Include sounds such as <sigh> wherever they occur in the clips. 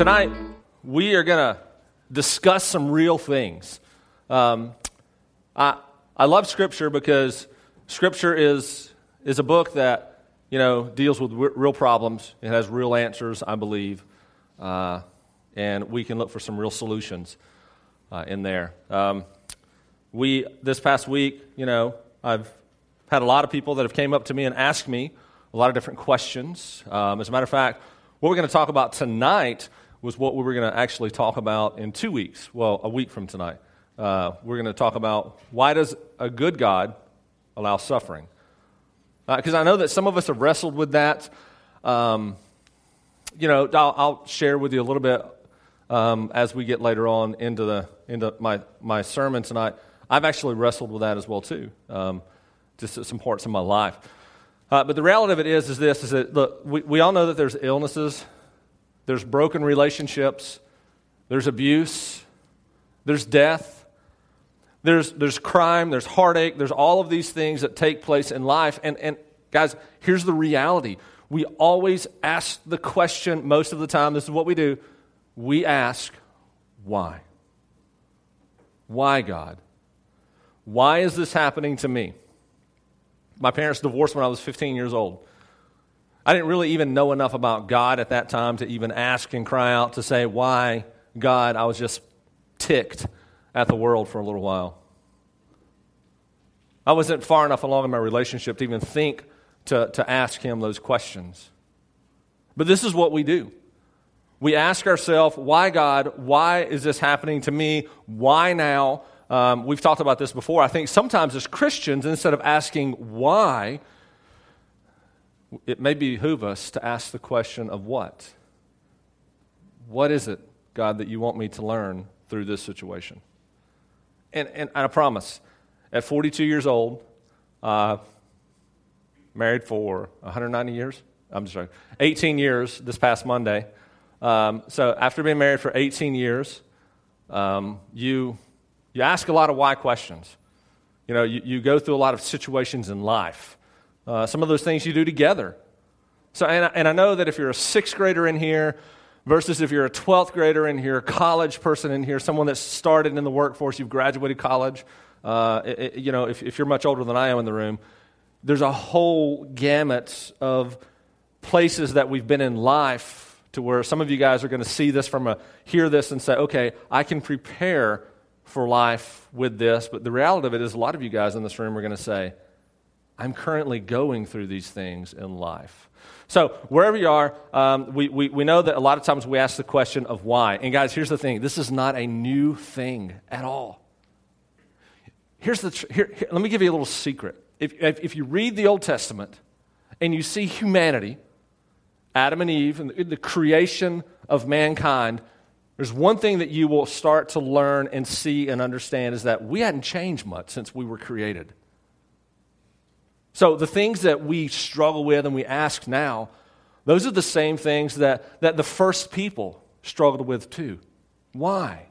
tonight we are going to discuss some real things. Um, I, I love Scripture because Scripture is, is a book that, you know, deals with r- real problems. It has real answers, I believe. Uh, and we can look for some real solutions uh, in there. Um, we, this past week, you know, I've had a lot of people that have came up to me and asked me a lot of different questions. Um, as a matter of fact, what we're going to talk about tonight was what we were going to actually talk about in two weeks. Well, a week from tonight. Uh, we're going to talk about why does a good God allow suffering? Because uh, I know that some of us have wrestled with that. Um, you know, I'll, I'll, share with you a little bit um, as we get later on into the into my my sermon tonight. I've actually wrestled with that as well too, um, just at some parts of my life. Uh, but the reality of it is, is this: is that look, we, we all know that there's illnesses there's broken relationships, there's abuse, there's death, there's, there's crime, there's heartache, there's all of these things that take place in life. And, and guys, here's the reality. We always ask the question, most of the time, this is what we do. We ask, why? Why, God? Why is this happening to me? My parents divorced when I was 15 years old. I didn't really even know enough about God at that time to even ask and cry out to say, Why, God? I was just ticked at the world for a little while. I wasn't far enough along in my relationship to even think to, to ask Him those questions. But this is what we do. We ask ourselves, Why, God? Why is this happening to me? Why now? Um, we've talked about this before. I think sometimes as Christians, instead of asking why, it may behoove us to ask the question of what? What is it, God, that you want me to learn through this situation? And, and, I promise, at 42 years old, uh, married for 190 years, I'm sorry, 18 years this past Monday. Um, so after being married for 18 years, um, you, you ask a lot of why questions. You know, you, you go through a lot of situations in life uh, some of those things you do together. So, and, and I know that if you're a sixth grader in here versus if you're a 12th grader in here, a college person in here, someone that's started in the workforce, you've graduated college, uh, it, it, you know, if, if you're much older than I am in the room, there's a whole gamut of places that we've been in life to where some of you guys are going to see this from a hear this and say, okay, I can prepare for life with this. But the reality of it is, a lot of you guys in this room are going to say, I'm currently going through these things in life. So, wherever you are, um, we, we, we know that a lot of times we ask the question of why. And, guys, here's the thing this is not a new thing at all. Here's the, tr- here, here, let me give you a little secret. If, if, if, you read the Old Testament and you see humanity, Adam and Eve, and the, the creation of mankind, there's one thing that you will start to learn and see and understand is that we hadn't changed much since we were created. So the things that we struggle with and we ask now, those are the same things that, that the first people struggled with too. Why?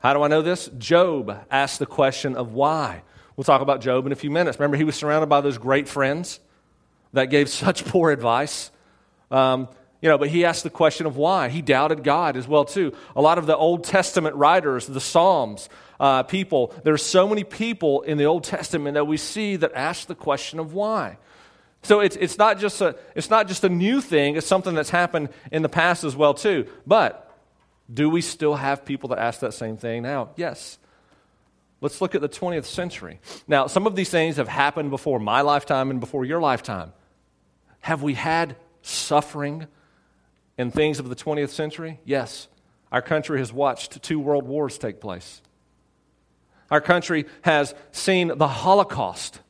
How do I know this? Job asked the question of why. We'll talk about Job in a few minutes. Remember, he was surrounded by those great friends that gave <laughs> such poor advice. Um, you know, but he asked the question of why. He doubted God as well too. A lot of the Old Testament writers, the Psalms, uh, people, there's so many people in the Old Testament that we see that ask the question of why. So it's, it's, not just a, it's not just a new thing, it's something that's happened in the past as well too. But do we still have people that ask that same thing now? Yes. Let's look at the 20th century. Now, some of these things have happened before my lifetime and before your lifetime. Have we had suffering in things of the 20th century? Yes. Our country has watched two world wars take place. Our country has seen the Holocaust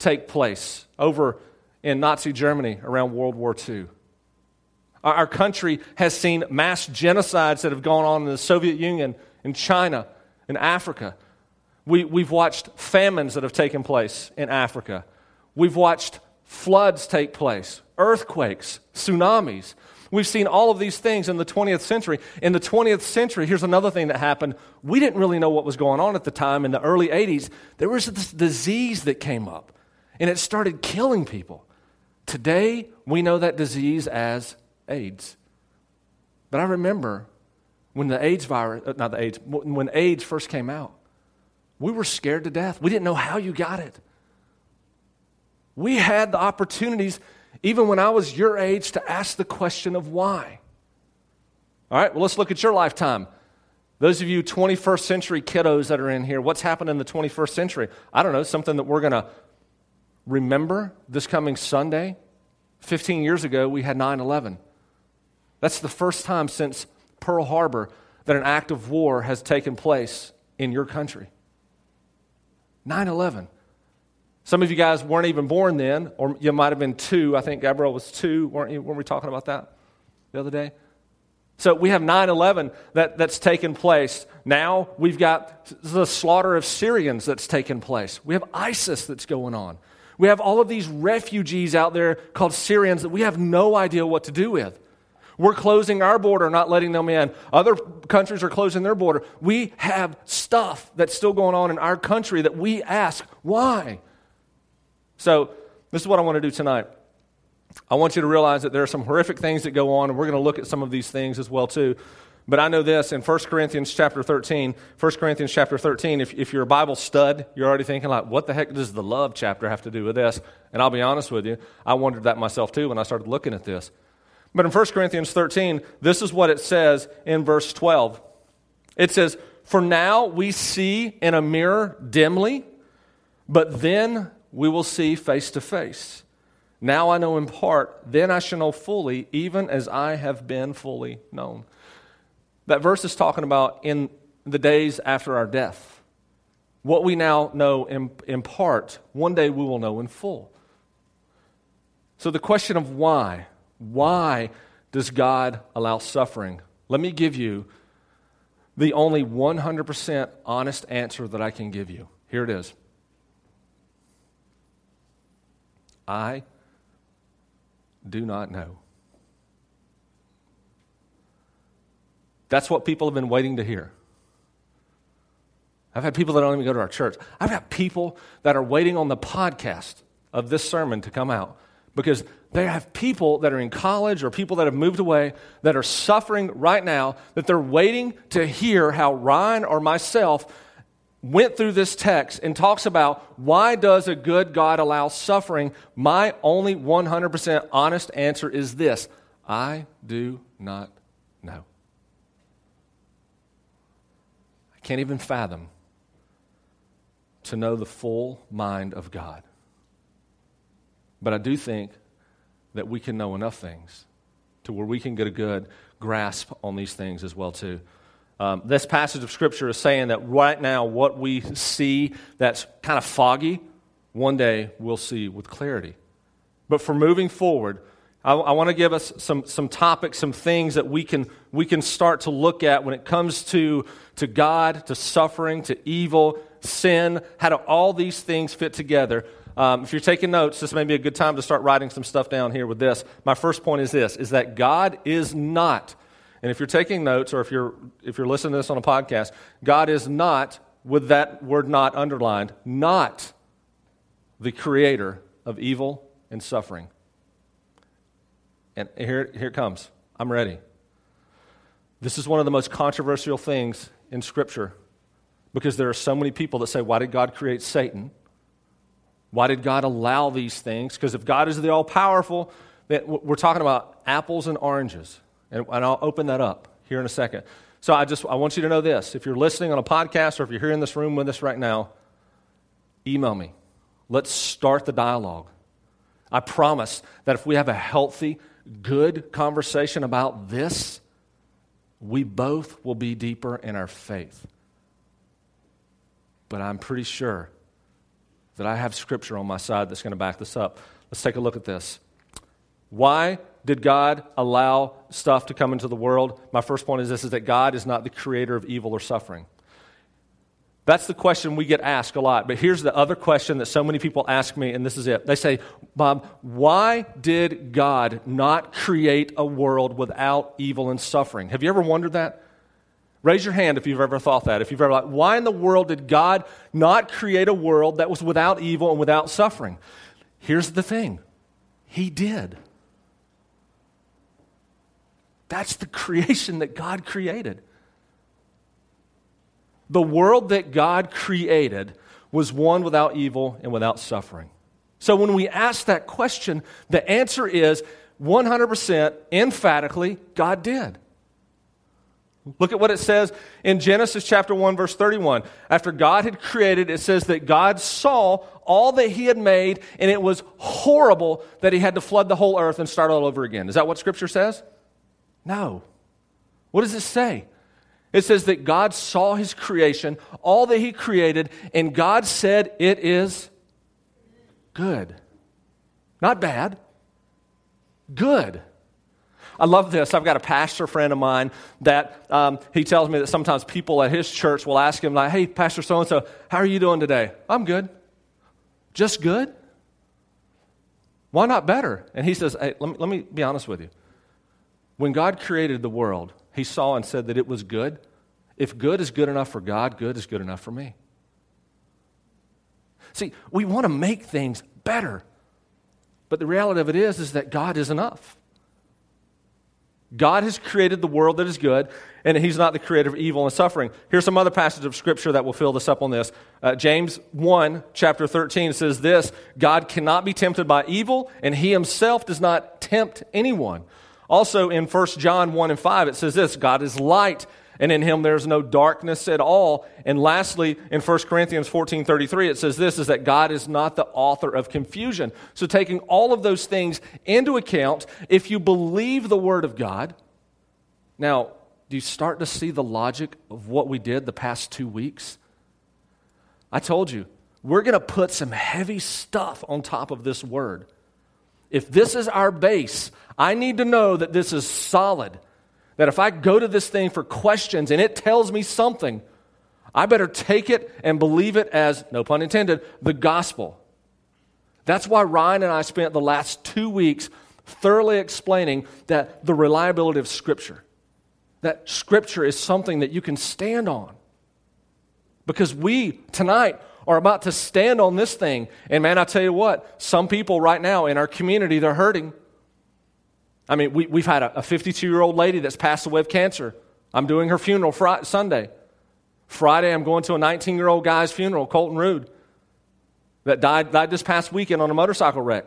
take place over in Nazi Germany around World War II. Our country has seen mass genocides that have gone on in the Soviet Union, in China, in Africa. We, we've watched famines that have taken place in Africa. We've watched floods take place, earthquakes, tsunamis. We've seen all of these things in the 20th century. In the 20th century, here's another thing that happened. We didn't really know what was going on at the time. In the early 80s, there was this disease that came up, and it started killing people. Today, we know that disease as AIDS. But I remember when the AIDS virus, uh, not the AIDS, when AIDS first came out, we were scared to death. We didn't know how you got it. We had the opportunities, even when I was your age, to ask the question of why. All right, well, let's look at your lifetime. Those of you 21st century kiddos that are in here, what's happened in the 21st century? I don't know, something that we're going to remember this coming Sunday. 15 years ago, we had 9 11. That's the first time since Pearl Harbor that an act of war has taken place in your country. 9 11. Some of you guys weren't even born then, or you might have been two. I think Gabrielle was two. Weren't, you, weren't we talking about that the other day? So we have 9 11 that, that's taken place. Now we've got the slaughter of Syrians that's taken place. We have ISIS that's going on. We have all of these refugees out there called Syrians that we have no idea what to do with. We're closing our border, not letting them in. Other countries are closing their border. We have stuff that's still going on in our country that we ask, why? So, this is what I want to do tonight. I want you to realize that there are some horrific things that go on, and we're going to look at some of these things as well, too. But I know this in 1 Corinthians chapter 13. 1 Corinthians chapter 13, if, if you're a Bible stud, you're already thinking, like, what the heck does the love chapter have to do with this? And I'll be honest with you, I wondered that myself too when I started looking at this. But in 1 Corinthians 13, this is what it says in verse 12. It says, For now we see in a mirror dimly, but then we will see face to face. Now I know in part, then I shall know fully, even as I have been fully known. That verse is talking about in the days after our death. What we now know in, in part, one day we will know in full. So the question of why why does God allow suffering? Let me give you the only 100% honest answer that I can give you. Here it is I do not know. That's what people have been waiting to hear. I've had people that don't even go to our church. I've got people that are waiting on the podcast of this sermon to come out because they have people that are in college or people that have moved away that are suffering right now that they're waiting to hear how Ryan or myself went through this text and talks about why does a good God allow suffering? My only 100% honest answer is this I do not know. I can't even fathom to know the full mind of God. But I do think that we can know enough things to where we can get a good grasp on these things as well too. Um, this passage of scripture is saying that right now what we see that's kind of foggy, one day we'll see with clarity. But for moving forward, I, I want to give us some, some topics, some things that we can, we can start to look at when it comes to, to God, to suffering, to evil, sin, how do all these things fit together um, if you're taking notes, this may be a good time to start writing some stuff down here with this. My first point is this: is that God is not, and if you're taking notes or if you're if you're listening to this on a podcast, God is not, with that word "not" underlined, not the creator of evil and suffering. And here, here it comes. I'm ready. This is one of the most controversial things in Scripture because there are so many people that say, Why did God create Satan? Why did God allow these things? Because if God is the all powerful, we're talking about apples and oranges. And, and I'll open that up here in a second. So I just I want you to know this. If you're listening on a podcast or if you're here in this room with us right now, email me. Let's start the dialogue. I promise that if we have a healthy, good conversation about this, we both will be deeper in our faith. But I'm pretty sure that I have scripture on my side that's going to back this up. Let's take a look at this. Why did God allow stuff to come into the world? My first point is this is that God is not the creator of evil or suffering. That's the question we get asked a lot. But here's the other question that so many people ask me, and this is it. They say, Bob, why did God not create a world without evil and suffering? Have you ever wondered that? Raise your hand if you've ever thought that. If you've ever like, why in the world did God not create a world that was without evil and without suffering? Here's the thing He did. That's the creation that God created. The world that God created was one without evil and without suffering. So when we ask that question, the answer is 100% emphatically, God did. Look at what it says in Genesis chapter 1 verse 31. After God had created, it says that God saw all that he had made and it was horrible that he had to flood the whole earth and start all over again. Is that what scripture says? No. What does it say? It says that God saw his creation, all that he created, and God said it is good. Not bad. Good. I love this. I've got a pastor friend of mine that um, he tells me that sometimes people at his church will ask him, like, hey, Pastor so and so, how are you doing today? I'm good. Just good? Why not better? And he says, hey, let me, let me be honest with you. When God created the world, he saw and said that it was good. If good is good enough for God, good is good enough for me. See, we want to make things better. But the reality of it is, is that God is enough. God has created the world that is good, and He's not the creator of evil and suffering. Here's some other passage of Scripture that will fill this up on this. Uh, James 1, chapter 13 says this God cannot be tempted by evil, and He Himself does not tempt anyone. Also in 1 John 1 and 5, it says this God is light, and in him there's no darkness at all. And lastly, in 1 Corinthians 14 33, it says this is that God is not the author of confusion. So, taking all of those things into account, if you believe the Word of God, now, do you start to see the logic of what we did the past two weeks? I told you, we're going to put some heavy stuff on top of this Word. If this is our base, I need to know that this is solid that if I go to this thing for questions and it tells me something, I better take it and believe it as, no pun intended, the gospel. That's why Ryan and I spent the last two weeks thoroughly explaining that the reliability of Scripture, that Scripture is something that you can stand on. Because we, tonight, are about to stand on this thing. And man, I tell you what, some people right now in our community, they're hurting. I mean, we, we've had a 52 year old lady that's passed away of cancer. I'm doing her funeral Friday, Sunday. Friday, I'm going to a 19 year old guy's funeral, Colton Rude, that died, died this past weekend on a motorcycle wreck.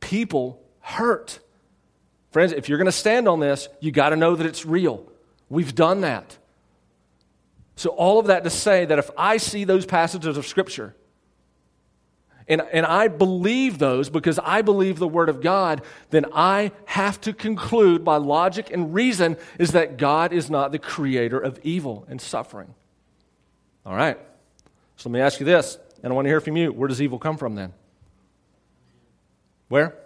People hurt. Friends, if you're going to stand on this, you got to know that it's real. We've done that. So, all of that to say that if I see those passages of Scripture and, and I believe those because I believe the Word of God, then I have to conclude by logic and reason is that God is not the creator of evil and suffering. All right. So let me ask you this, and I want to hear from you. Where does evil come from then? Where?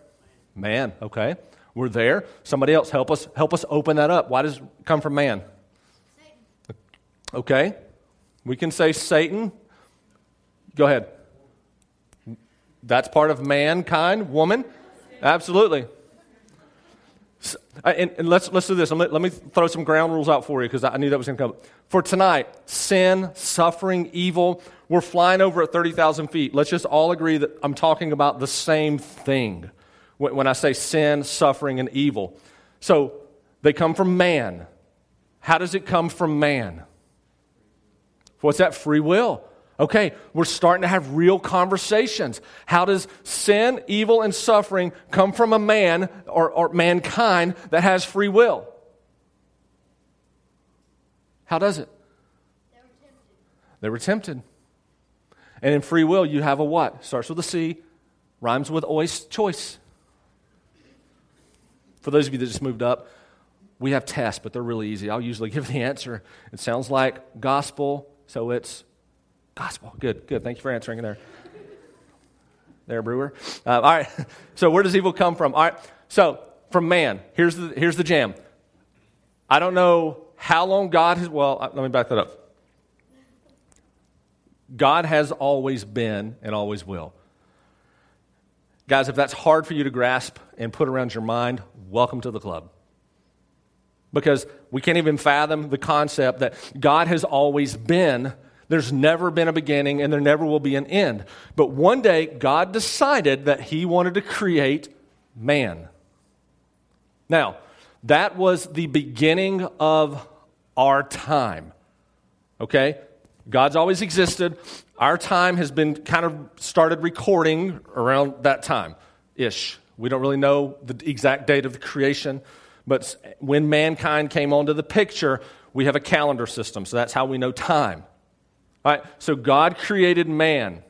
Man, okay. We're there. Somebody else help us help us open that up. Why does it come from man? Okay. We can say Satan. Go ahead. That's part of mankind, woman. Absolutely. Uh, and, and, let's, let's do this. Let let me throw some ground rules out for you because I knew that was going to come. For tonight, sin, suffering, evil, we're flying over at 30,000 feet. Let's just all agree that I'm talking about the same thing when I say sin, suffering, and evil. So they come from man. How does it come from man? What's that? Free will. Okay, we're starting to have real conversations. How does sin, evil, and suffering come from a man or, or mankind that has free will? How does it? They were tempted. They were tempted. And in free will, you have a what? Starts with a C, rhymes with ois, choice. For those of you that just moved up, we have tests, but they're really easy. I'll usually give the answer. It sounds like gospel, so it's Gospel. Good, good. Thank you for answering there. There, Brewer. Uh, all right. <laughs> So, where does evil come from? All right. So, from man. Here's the, here's the jam. I don't know how long God has, well, uh, let me back that up. God has always been and always will. Guys, if that's hard for you to grasp and put around your mind, welcome to the club. Because we can't even fathom the concept that God has always been there's never been a beginning and there never will be an end. But one day, God decided that He wanted to create man. Now, That was the beginning of our time. Okay? God's always existed. Our time has been kind of started recording around that time ish. We don't really know the exact date of the creation, but when mankind came onto the picture, we have a calendar system, so that's how we know time. All right, so God created man.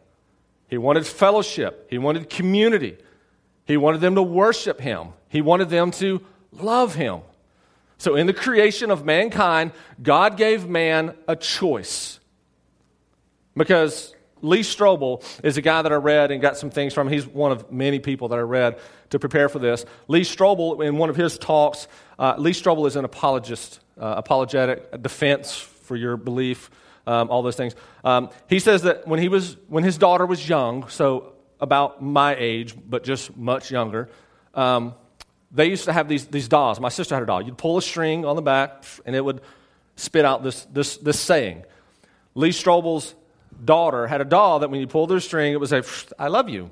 He wanted fellowship, He wanted community, He wanted them to worship Him, He wanted them to love Him. So, in the creation of mankind, God gave man a choice. Because Lee Strobel is a guy that I read and got some things from. He's one of many people that I read to prepare for this. Lee Strobel, in one of his talks, uh, Lee Strobel is an apologist, uh, apologetic defense for your belief, um, all those things. Um, he says that when he was when his daughter was young, so about my age, but just much younger, um, they used to have these, these dolls. My sister had a doll. You'd pull a string on the back, and it would spit out this, this, this saying. Lee Strobel's daughter had a doll that when you pulled the string, it would say, I love you.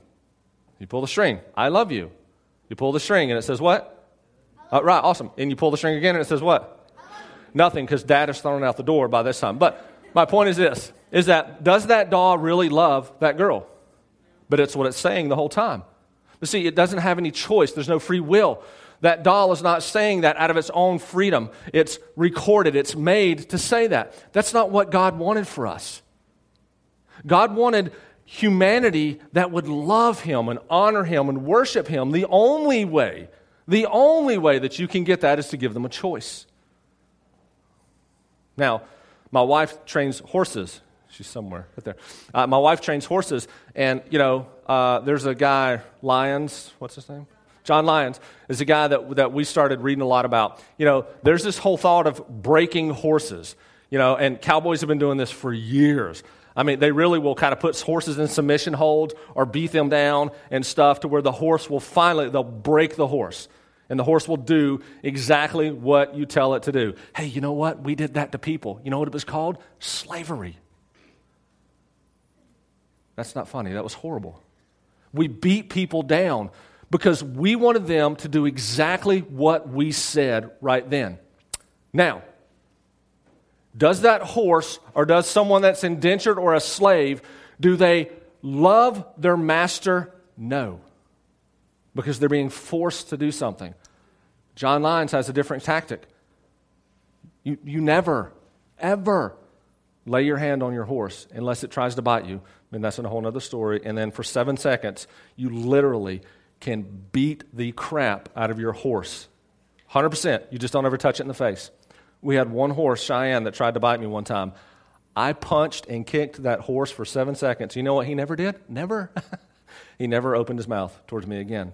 You pull the string, I love you. You pull the string, and it says what? Uh, right, awesome. And you pull the string again, and it says what? Nothing, because dad is thrown out the door by this time. But my point is this is that does that doll really love that girl? But it's what it's saying the whole time. But see, it doesn't have any choice, there's no free will. That doll is not saying that out of its own freedom. It's recorded, it's made to say that. That's not what God wanted for us. God wanted humanity that would love Him and honor Him and worship Him. The only way, the only way that you can get that is to give them a choice. Now, my wife trains horses. She's somewhere right there. Uh, my wife trains horses, and you know, uh, there's a guy, Lyons. What's his name? John Lyons is a guy that, that we started reading a lot about. You know, there's this whole thought of breaking horses. You know, and cowboys have been doing this for years. I mean, they really will kind of put horses in submission hold or beat them down and stuff to where the horse will finally, they'll break the horse. And the horse will do exactly what you tell it to do. Hey, you know what? We did that to people. You know what it was called? Slavery. That's not funny. That was horrible. We beat people down because we wanted them to do exactly what we said right then. Now, does that horse or does someone that's indentured or a slave, do they love their master? No. Because they're being forced to do something. John Lyons has a different tactic. You, you never, ever lay your hand on your horse unless it tries to bite you. And that's a whole other story. And then for seven seconds, you literally can beat the crap out of your horse. 100%. You just don't ever touch it in the face. We had one horse, Cheyenne, that tried to bite me one time. I punched and kicked that horse for seven seconds. You know what he never did? Never. <laughs> he never opened his mouth towards me again.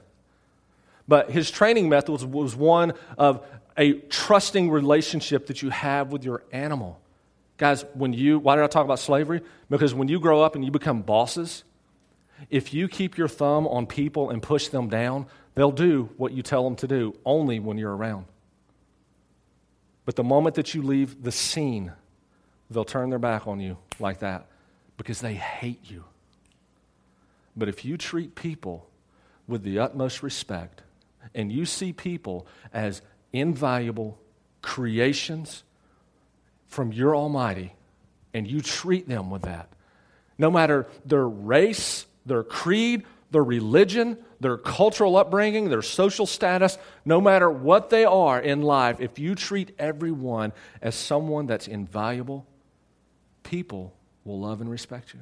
But his training method was, was one of a trusting relationship that you have with your animal. Guys, when you, why did I talk about slavery? Because when you grow up and you become bosses, if you keep your thumb on people and push them down, they'll do what you tell them to do only when you're around. But the moment that you leave the scene, they'll turn their back on you like that because they hate you. But if you treat people with the utmost respect and you see people as invaluable creations from your Almighty and you treat them with that, no matter their race, their creed, their religion, their cultural upbringing, their social status, no matter what they are in life, if you treat everyone as someone that's invaluable, people will love and respect you.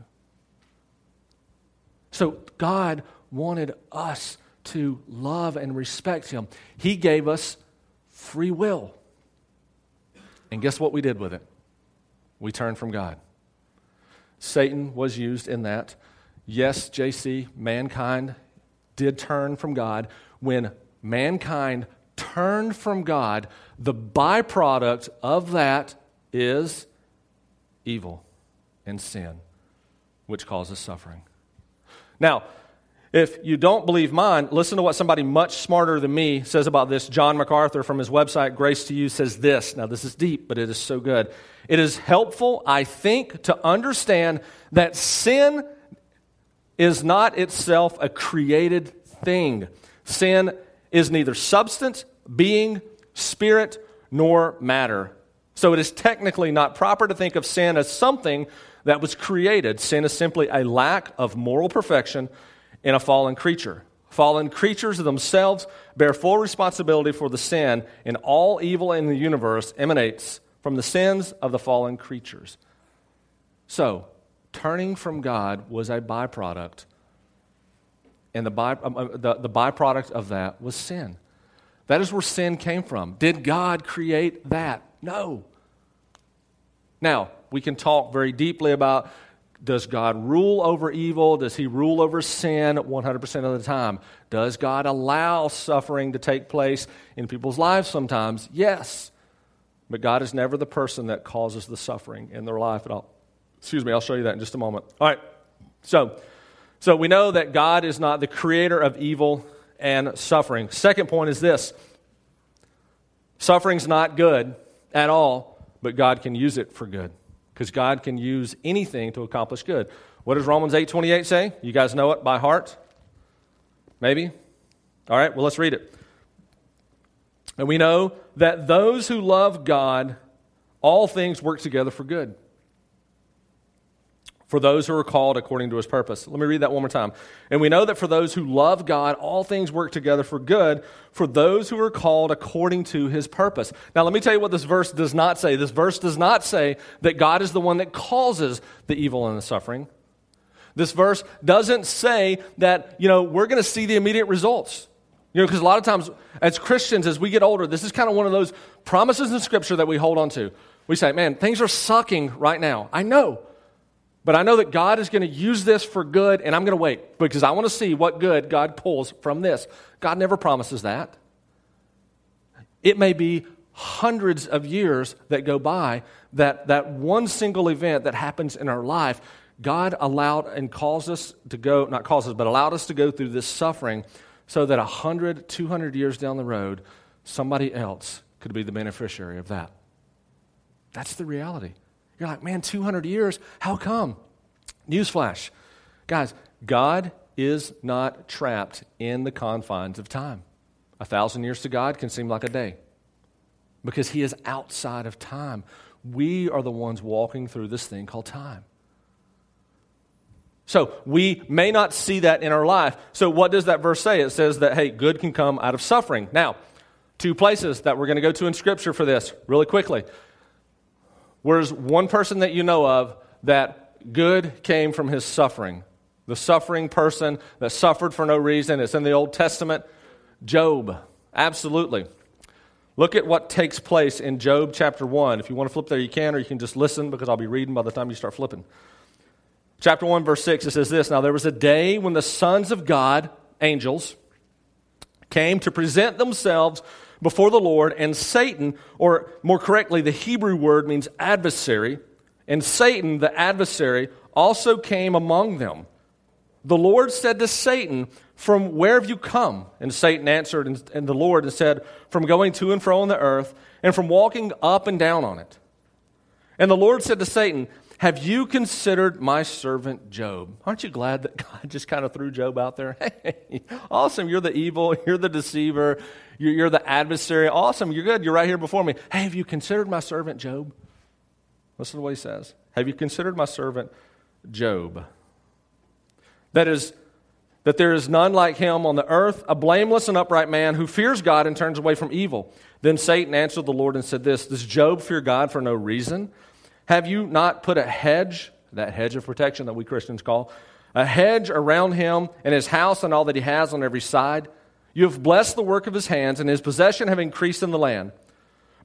So God wanted us to love and respect Him. He gave us free will. And guess what we did with it? We turned from God. Satan was used in that. Yes, JC, mankind did turn from God. When mankind turned from God, the byproduct of that is evil and sin, which causes suffering. Now, if you don't believe mine, listen to what somebody much smarter than me says about this. John MacArthur from his website, Grace to You, says this. Now, this is deep, but it is so good. It is helpful, I think, to understand that sin is not itself a created thing. Sin is neither substance, being, spirit nor matter. So it is technically not proper to think of sin as something that was created. Sin is simply a lack of moral perfection in a fallen creature. Fallen creatures themselves bear full responsibility for the sin, and all evil in the universe emanates from the sins of the fallen creatures. So, turning from God was a byproduct. And the, by, um, uh, the, the byproduct of that was sin. That is where sin came from. Did God create that? No. Now, we can talk very deeply about does God rule over evil? Does he rule over sin 100% of the time? Does God allow suffering to take place in people's lives sometimes? Yes. But God is never the person that causes the suffering in their life at all. Excuse me, I'll show you that in just a moment. All right. So, so we know that God is not the creator of evil and suffering. Second point is this. Suffering's not good at all, but God can use it for good because God can use anything to accomplish good. What does Romans 8:28 say? You guys know it by heart? Maybe? All right, well let's read it. And we know that those who love God, all things work together for good for those who are called according to his purpose. Let me read that one more time. And we know that for those who love God, all things work together for good for those who are called according to his purpose. Now, let me tell you what this verse does not say. This verse does not say that God is the one that causes the evil and the suffering. This verse doesn't say that, you know, we're going to see the immediate results. You know, because a lot of times as Christians, as we get older, this is kind of one of those promises in Scripture that we hold on to. We say, man, things are sucking right now. I know. But I know that God is going to use this for good, and I'm going to wait because I want to see what good God pulls from this. God never promises that. It may be hundreds of years that go by that that one single event that happens in our life, God allowed and caused us to go, not caused us, but allowed us to go through this suffering so that 100, 200 years down the road, somebody else could be the beneficiary of that. That's the reality. You're like, man, 200 years? How come? Newsflash. Guys, God is not trapped in the confines of time. A thousand years to God can seem like a day because He is outside of time. We are the ones walking through this thing called time. So we may not see that in our life. So what does that verse say? It says that, hey, good can come out of suffering. Now, two places that we're going to go to in Scripture for this really quickly. Where's one person that you know of that good came from his suffering? The suffering person that suffered for no reason. It's in the Old Testament. Job. Absolutely. Look at what takes place in Job chapter 1. If you want to flip there, you can, or you can just listen because I'll be reading by the time you start flipping. Chapter 1, verse 6, it says this Now there was a day when the sons of God, angels, came to present themselves before the Lord, and Satan, or more correctly, the Hebrew word means adversary, and Satan, the adversary, also came among them. The Lord said to Satan, From where have you come? And Satan answered and, and the Lord and said, From going to and fro on the earth, and from walking up and down on it. And the Lord said to Satan, have you considered my servant Job? Aren't you glad that <laughs> God just kind of threw Job out there? <laughs> Hey, awesome. You're the evil. <laughs> You're the deceiver. You're, you're the adversary. Awesome. You're good. You're right here before me. Hey, have you considered my servant Job? Listen to what he says. Have you considered my servant Job? That is, that there is none like him on the earth, a blameless and upright man who fears God and turns away from evil. Then Satan answered the Lord and said, This Does Job fear God for no reason? Have you not put a hedge, that hedge of protection that we Christians call, a hedge around him and his house and all that he has on every side? You have blessed the work of his hands, and his possession have increased in the land.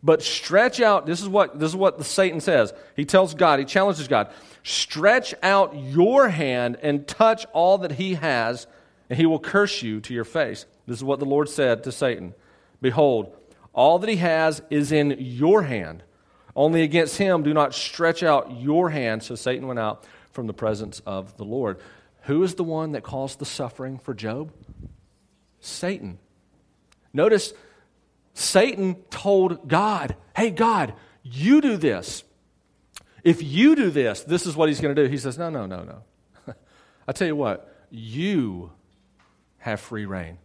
But stretch out, this is what this is what Satan says. He tells God, he challenges God, stretch out your hand and touch all that he has, and he will curse you to your face. This is what the Lord said to Satan. Behold, all that he has is in your hand. Only against him do not stretch out your hand. So Satan went out from the presence of the Lord. Who is the one that caused the suffering for Job? Satan. Notice Satan told God, Hey, God, you do this. If you do this, this is what he's going to do. He says, No, no, no, no. <laughs> I tell you what, you have free reign.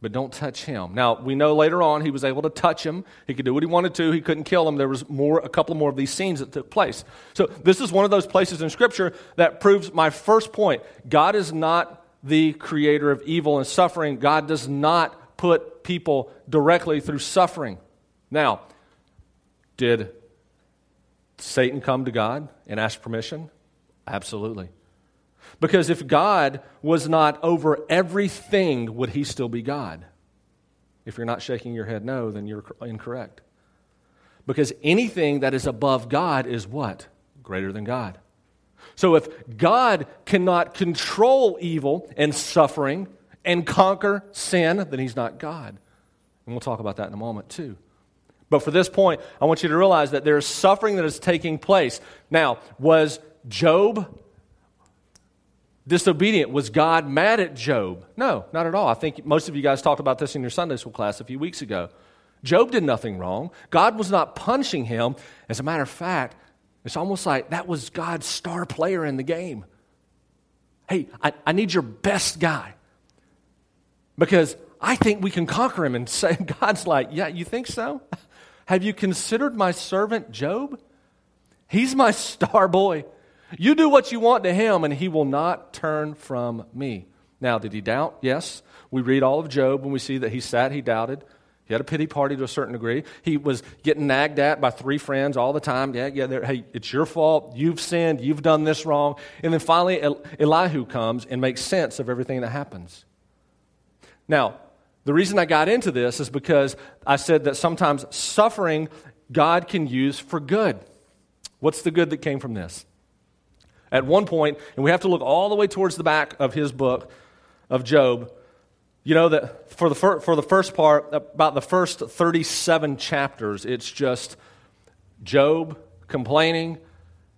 but don't touch him. Now, we know later on he was able to touch him. He could do what he wanted to. He couldn't kill him. There was more, a couple more of these scenes that took place. So this is one of those places in Scripture that proves my first point. God is not the creator of evil and suffering. God does not put people directly through suffering. Now, did Satan come to God and ask permission? Absolutely. Because if God was not over everything, would he still be God? If you're not shaking your head no, then you're incorrect. Because anything that is above God is what? Greater than God. So if God cannot control evil and suffering and conquer sin, then he's not God. And we'll talk about that in a moment too. But for this point, I want you to realize that there is suffering that is taking place. Now, was Job disobedient. Was God mad at Job? No, not at all. I think most of you guys talked about this in your Sunday school class a few weeks ago. Job did nothing wrong. God was not punishing him. As a matter of fact, it's almost like that was God's star player in the game. Hey, I, I need your best guy because I think we can conquer him. And <laughs> say, God's like, Yeah, you think so? <laughs> Have you considered my servant Job? He's my <laughs> star boy. You do what you want to him, and he will not turn from me. Now, did he doubt? Yes. We read all of Job and we see that he sat, he doubted. He had a pity party to a certain degree. He was getting nagged at by three friends all the time. Yeah, yeah, hey, it's your fault. You've sinned. You've done this wrong. And then finally, Elihu comes and makes sense of everything that happens. Now, the reason I got into this is because I said that sometimes suffering God can use for good. What's the good that came from this? At one point, and we have to look all the way towards the back of his book of Job, you know that for the, fir- for the first part, about the first 37 chapters, it's just Job complaining,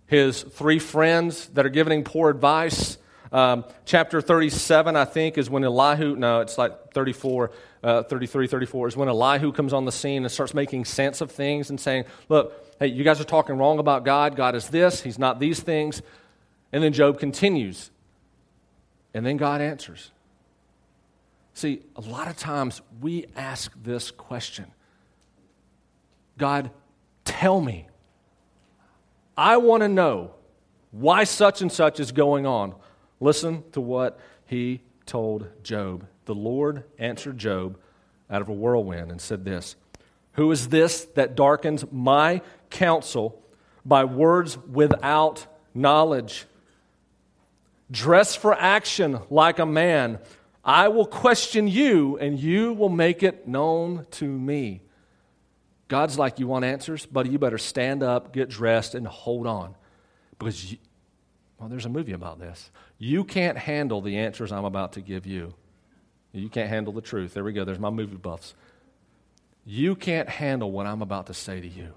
his three friends that are giving him poor advice. Um, chapter 37, I think, is when Elihu, no, it's like 34, uh, 33, 34, is when Elihu comes on the scene and starts making sense of things and saying, look, hey, you guys are talking wrong about God. God is this, He's not these things. And then Job continues. And then God answers. See, a lot of times we ask this question God, tell me. I want to know why such and such is going on. Listen to what he told Job. The Lord answered Job out of a whirlwind and said this Who is this that darkens my counsel by words without knowledge? Dress for action like a man. I will question you, and you will make it known to me. God's like, You want answers? Buddy, you better stand up, get dressed, and hold on. Because, you, well, there's a movie about this. You can't handle the answers I'm about to give you. You can't handle the truth. There we go. There's my movie buffs. You can't handle what I'm about to say to you.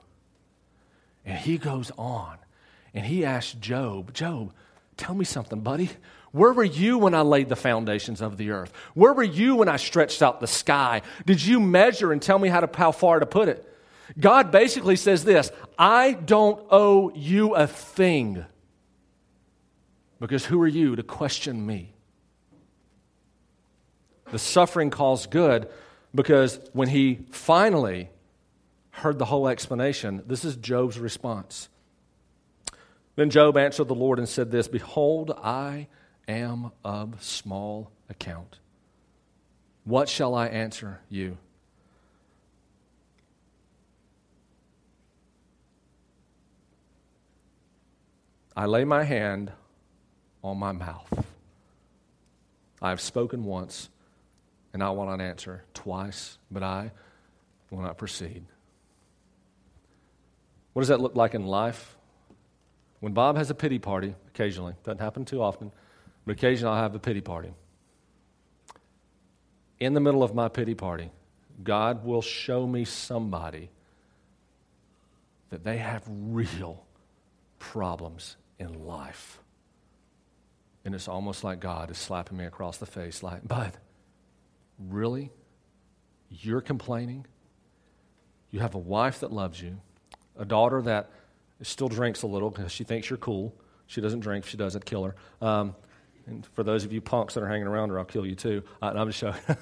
And he goes on and he asks Job, Job, Tell me something, buddy. Where were you when I laid the foundations of the earth? Where were you when I stretched out the sky? Did you measure and tell me how, to, how far to put it? God basically says this I don't owe you a thing. Because who are you to question me? The suffering calls good because when he finally heard the whole explanation, this is Job's response. Then Job answered the Lord and said this Behold, I am of small account. What shall I answer you? I lay my hand on my mouth. I have spoken once, and I will not answer twice, but I will not proceed. What does that look like in life? When Bob has a pity party, occasionally, doesn't happen too often, but occasionally I'll have a pity party. In the middle of my pity party, God will show me somebody that they have real problems in life. And it's almost like God is slapping me across the face, like, Bud, really? You're complaining? You have a wife that loves you, a daughter that still drinks a little because she thinks you're cool. She doesn't drink. She doesn't, kill her. Um, and for those of you punks that are hanging around her, I'll kill you too. Uh, I'm just showing. <laughs>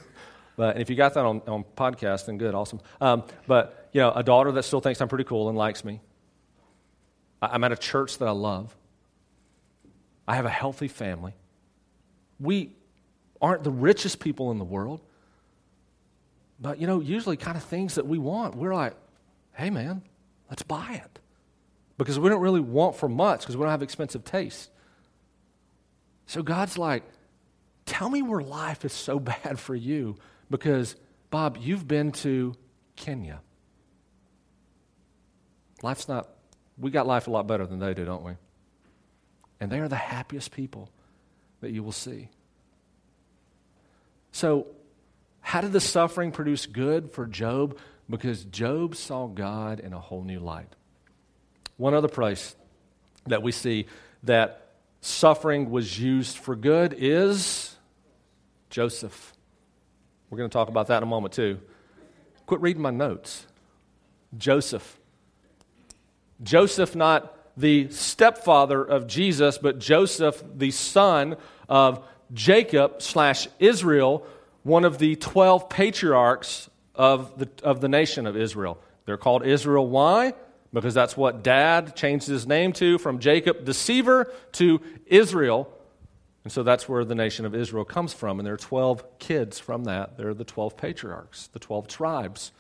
But if you got that on, on podcast, then good, awesome. Um, but, you know, a daughter that still thinks I'm pretty cool and likes me. I, I'm at a church that I love. I have a healthy family. We aren't the richest people in the world. But, you know, usually kind of things that we want, we're like, hey, man, let's buy it. Because we don't really want for much because we don't have expensive taste. So God's like, tell me where life is so bad for you because, Bob, you've been to Kenya. Life's not, we got life a lot better than they do, don't we? And they are the happiest people that you will see. So, how did the suffering produce good for Job? Because Job saw God in a whole new light. One other place that we see that suffering was used for good is Joseph. We're going to talk about that in a moment, too. Quit reading my notes. Joseph. Joseph, not the stepfather of Jesus, but Joseph, the son of Jacob slash Israel, one of the 12 patriarchs of the, of the nation of Israel. They're called Israel. Why? Because that's what dad changed his name to from Jacob, deceiver, to Israel. And so that's where the nation of Israel comes from. And there are 12 kids from that. They're the 12 patriarchs, the 12 tribes.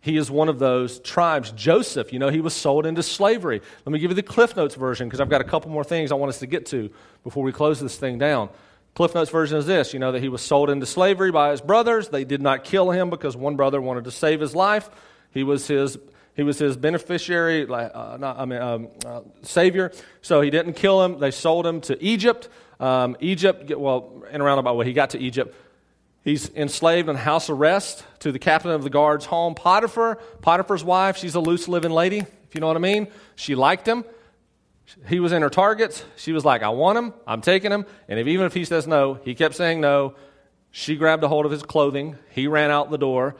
He is one of those tribes. Joseph, you know, he was sold into slavery. Let me give you the Cliff Notes version because I've got a couple more things I want us to get to before we close this thing down. Cliff Notes version is this you know, that he was sold into slavery by his brothers. They did not kill him because one brother wanted to save his life. He was his he was his beneficiary, uh, not, I mean, um, uh, savior. So he didn't kill him. They sold him to Egypt. Um, Egypt, well, in a roundabout way, he got to Egypt. He's enslaved in house arrest to the captain of the guard's home, Potiphar. Potiphar's wife, she's a loose living lady, if you know what I mean. She liked him. He was in her targets. She was like, I want him. I'm taking him. And if, even if he says no, he kept saying no. She grabbed a hold of his clothing. He ran out the door.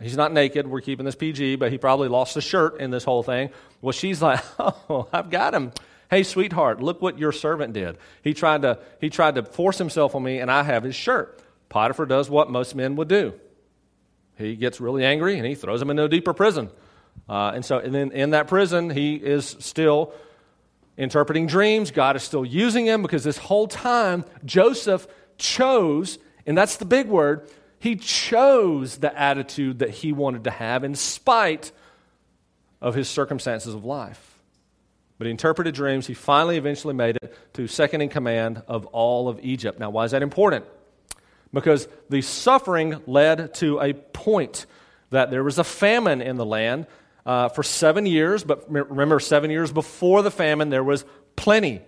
He's not naked. We're keeping this PG, but he probably lost a shirt in this whole thing. Well, she's like, <laughs> Oh, I've got him. Hey, sweetheart, look what your servant did. He tried to, he tried to force himself on me, and I have his shirt. Potiphar does what most men would do. He gets really angry and he throws him into a deeper prison. Uh, and so, and then in that prison, he is still interpreting dreams. God is still using him because this whole time, Joseph chose, and that's the big word, he chose the attitude that he wanted to have in spite of his circumstances of life. But he interpreted dreams. He finally eventually made it to second in command of all of Egypt. Now, why is that important? because the suffering led to a point that there was a famine in the land uh, for seven years. But remember, seven years before the famine, there was plenty.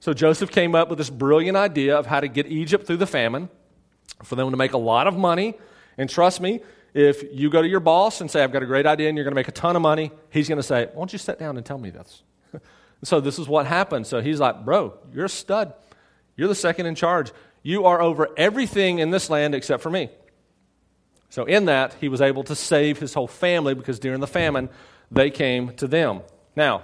So Joseph came up with this brilliant idea of how to get Egypt through the famine, for them to make a lot of money. And trust me, if you go to your boss and say, I've got a great idea and you're going to make a ton of money, he's going to say, Why don't you sit down and tell me this? <laughs> so this is what happened. So he's like, Bro, you're a stud. You're the second in charge. You are over everything in this land except for me. So, in that, he was able to save his whole family because during the famine, they came to them. Now,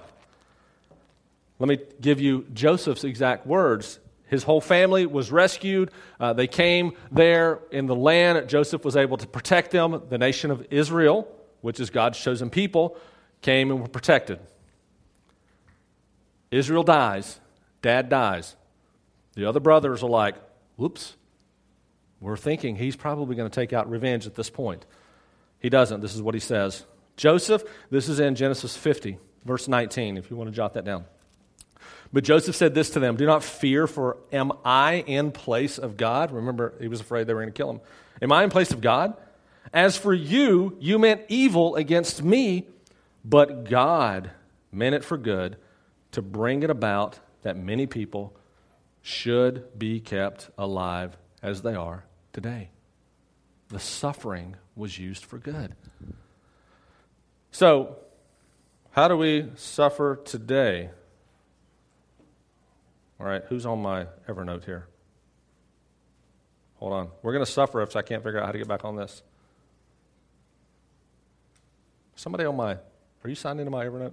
let me give you Joseph's exact words. His whole family was rescued. Uh, they came there in the land. Joseph was able to protect them. The nation of Israel, which is God's chosen people, came and were protected. Israel dies. Dad dies. The other brothers are like, whoops, we're thinking he's probably going to take out revenge at this point. He doesn't. This is what he says. Joseph, this is in Genesis 50, verse 19, if you want to jot that down. But Joseph said this to them Do not fear, for am I in place of God? Remember, he was afraid they were going to kill him. Am I in place of God? As for you, you meant evil against me, but God meant it for good to bring it about that many people should be kept alive as they are today. The suffering was used for good. So, how do we suffer today? All right, who's on my Evernote here? Hold on. We're going to suffer if I can't figure out how to get back on this. Somebody on my, are you signed into my Evernote?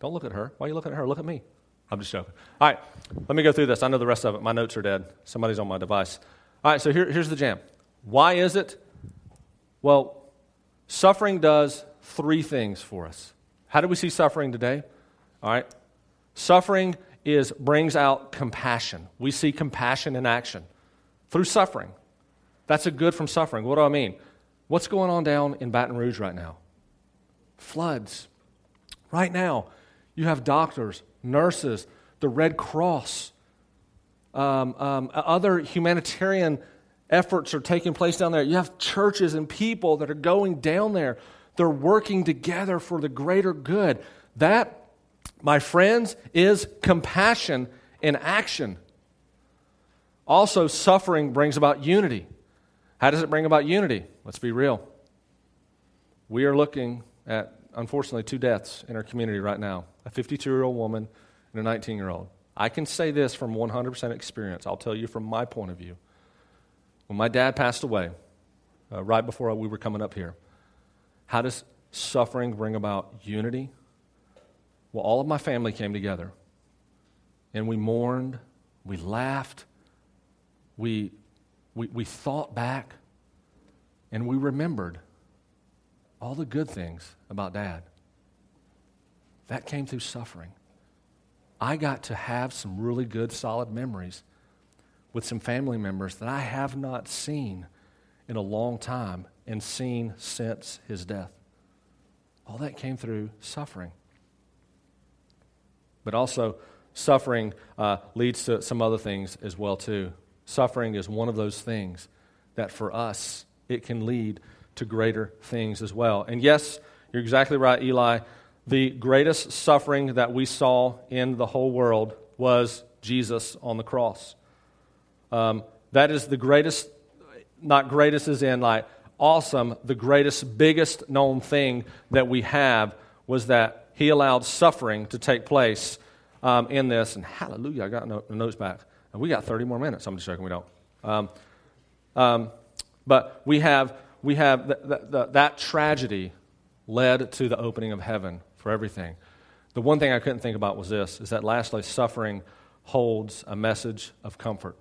Don't look at her. Why are you looking at her? Look at me. I'm just joking. All right, let me go through this. I know the rest of it. My notes are dead. Somebody's on my device. All right, so here, here's the jam. Why is it? Well, suffering does three things for us. How do we see suffering today? All right. Suffering is brings out compassion. We see compassion in action through suffering. That's a good from suffering. What do I mean? What's going on down in Baton Rouge right now? Floods. Right now, you have doctors, nurses, the Red Cross, um, um, other humanitarian efforts are taking place down there. You have churches and people that are going down there. They're working together for the greater good. That, my friends, is compassion in action. Also, suffering brings about unity. How does it bring about unity? Let's be real. We are looking at, unfortunately, two deaths in our community right now a 52 year old woman and a 19 year old. I can say this from 100% experience. I'll tell you from my point of view. When my dad passed away, uh, right before we were coming up here, how does suffering bring about unity? Well, all of my family came together and we mourned, we laughed, we, we, we thought back, and we remembered all the good things about dad. That came through suffering. I got to have some really good, solid memories with some family members that I have not seen in a long time and seen since his death. All that came through suffering. But also, suffering uh, leads to some other things as well too. Suffering is one of those things that for us it can lead to greater things as well. And yes, you're exactly right, Eli the greatest suffering that we saw in the whole world was Jesus on the cross. Um, that is the greatest, not greatest as in like awesome, the greatest, biggest known thing that we have was that he allowed suffering to take place um, in this. And hallelujah, I got no, notes back. And we got 30 more minutes. I'm just joking, we don't. Um, um, but we have, we have th- th- th- that tragedy led to the opening of heaven for everything. The one thing I couldn't think about was this is that lastly, suffering holds a message of comfort.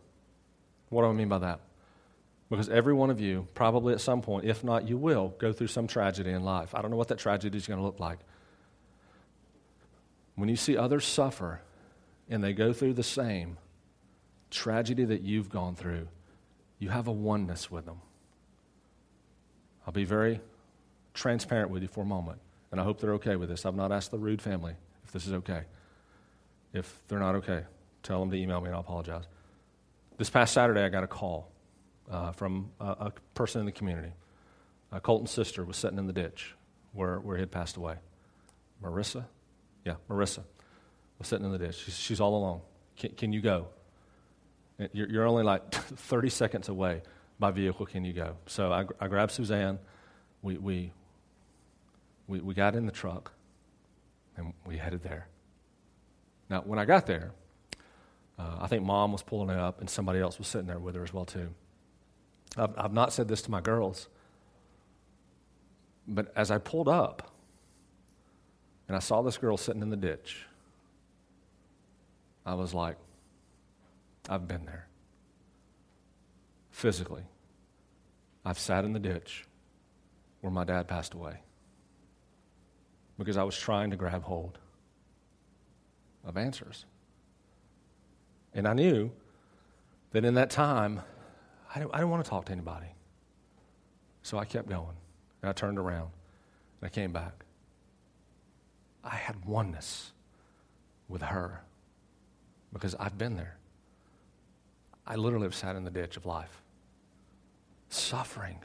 What do I mean by that? Because every one of you, probably at some point, if not, you will go through some tragedy in life. I don't know what that tragedy is going to look like. When you see others suffer and they go through the same tragedy that you've gone through, you have a oneness with them. I'll be very transparent with you for a moment. And I hope they're okay with this. I've not asked the Rude family if this is okay. If they're not okay, tell them to email me and I'll apologize. This past Saturday, I got a call uh, from a, a, person in the community. Uh, Colton's sister was sitting in the ditch where, where he had passed away. Marissa? Yeah, Marissa was sitting in the ditch. She's, she's all alone. Can, can you go? You're, you're, only like <laughs> 30 seconds away by vehicle. Can you go? So I, I grabbed Suzanne. We, we, we, we got in the truck and we headed there. Now, when I got there, uh, I think mom was pulling up and somebody else was sitting there with her as well too. I've, I've not said this to my girls, but as I pulled up and I saw this girl sitting in the ditch, I was like, I've been there. Physically, I've sat in the ditch where my dad passed away because I was trying to grab hold of answers. And I knew that in that time, I didn't, I didn't want to talk to anybody. So I kept going. And I turned around and I came back. I had oneness with her because I've been there. I literally have sat in the ditch of life. Suffering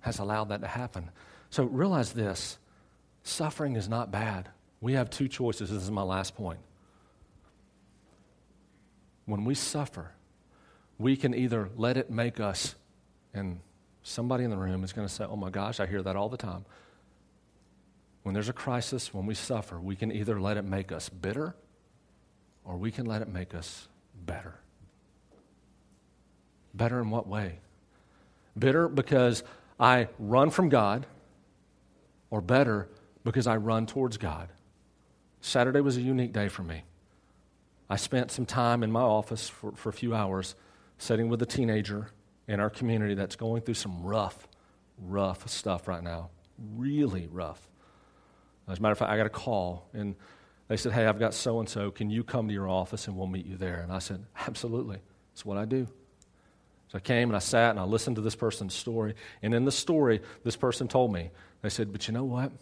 has allowed that to happen. So realize this Suffering is not bad. We have two choices. This is my last point. When we suffer, we can either let it make us, and somebody in the room is going to say, Oh my gosh, I hear that all the time. When there's a crisis, when we suffer, we can either let it make us bitter or we can let it make us better. Better in what way? Bitter because I run from God, or better because I run towards God. Saturday was a unique day for me. I spent some time in my office for, for a few hours sitting with a teenager in our community that's going through some rough, rough stuff right now. Really rough. As a matter of fact, I got a call, and they said, Hey, I've got so and so. Can you come to your office and we'll meet you there? And I said, Absolutely. That's what I do. So I came and I sat and I listened to this person's story. And in the story, this person told me, they said, But you know what?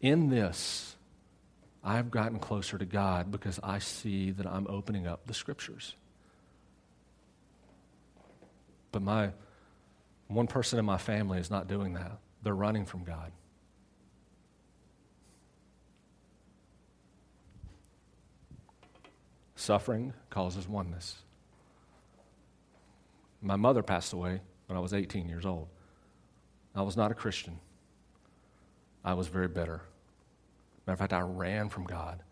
In this, I've gotten closer to God because I see that I'm opening up the scriptures. But my one person in my family is not doing that. They're running from God. Suffering causes oneness. My mother passed away when I was 18 years old. I was not a Christian. I was very bitter. Matter of fact, I ran from God.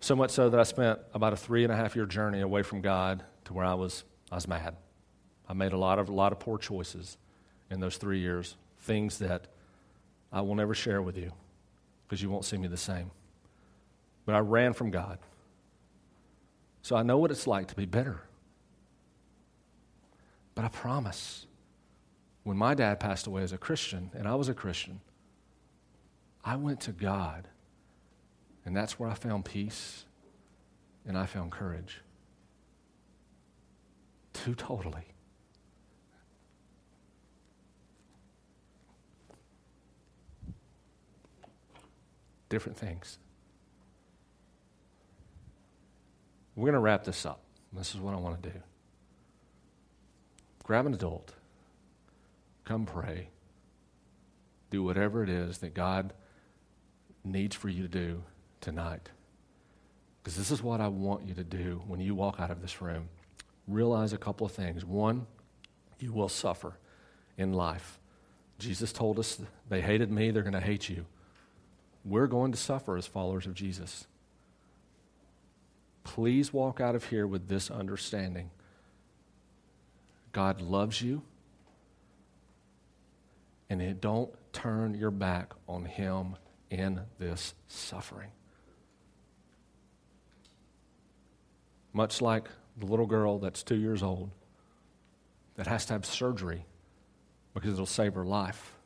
So much so that I spent about a three and a half year journey away from God to where I was, I was mad. I made a lot of, a lot of poor choices in those three years, things that I will never share with you because you won't see me the same. But I ran from God. So I know what it's like to be bitter. But I promise, when my dad passed away as a Christian, and I was a Christian, I went to God, and that's where I found peace and I found courage. Two totally. Different things. We're going to wrap this up. This is what I want to do. Grab an adult, come pray, do whatever it is that God needs for you to do tonight. Because this is what I want you to do when you walk out of this room. Realize a couple of things. One, you will suffer in life. Jesus told us they hated me, they're going to hate you. We're going to suffer as followers of Jesus. Please walk out of here with this understanding God loves you, and don't turn your back on Him in this suffering. Much like the little girl that's two years old that has to have surgery because it'll save her life.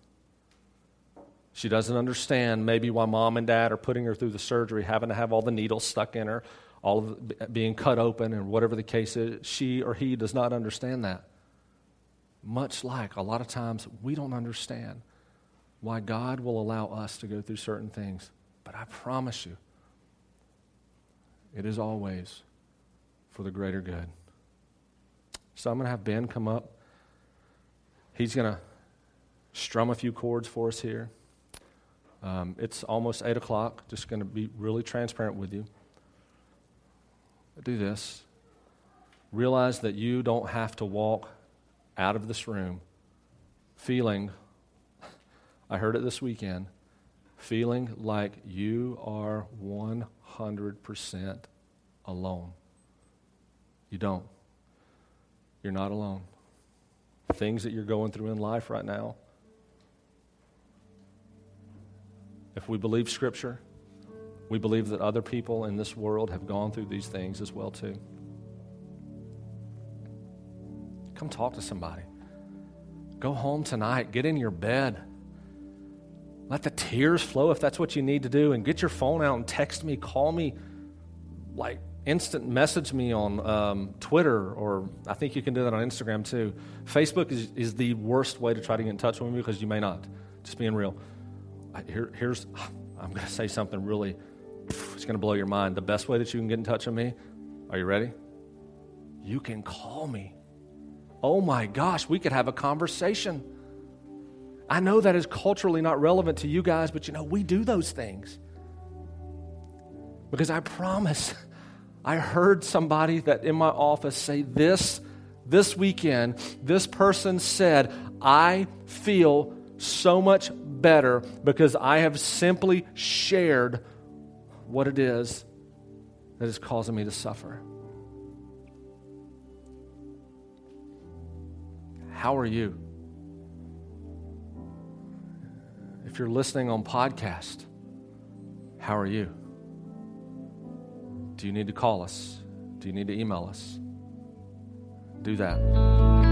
She doesn't understand maybe why mom and dad are putting her through the surgery, having to have all the needles stuck in her, all of being cut open, and whatever the case is, she or he does not understand that. Much like a lot of times we don't understand why God will allow us to go through certain things. But I promise you, it is always for the greater good. So I'm going to have Ben come up. He's going to strum a few chords for us here. Um, it's almost 8 o'clock. Just going to be really transparent with you do this. Realize that you don't have to walk out of this room feeling, <laughs> I heard it this weekend, feeling like you are 100% alone. You don't. You're not alone. Things that you're going through in life right now, if we believe Scripture, we believe that other people in this world have gone through these things as well too. Come talk to somebody. Go home tonight, get in your bed. Let the tears flow if that's what you need to do and get your phone out and text me, call me, like instant message me on um, Twitter, or I think you can do that on Instagram too. Facebook is, is the worst way to try to get in touch with me because you may not. Just being real. Here, here's, I'm going to say something really it's going to blow your mind. The best way that you can get in touch with me, are you ready? You can call me. Oh my gosh, we could have a conversation. I know that is culturally not relevant to you guys, but you know, we do those things. Because I promise, I heard somebody that in my office say this this weekend. This person said, I feel so much better because I have simply shared what it is that is causing me to suffer. How are you? If you're listening on podcast, how are you? Do you need to call us? Do you need to email us? Do that.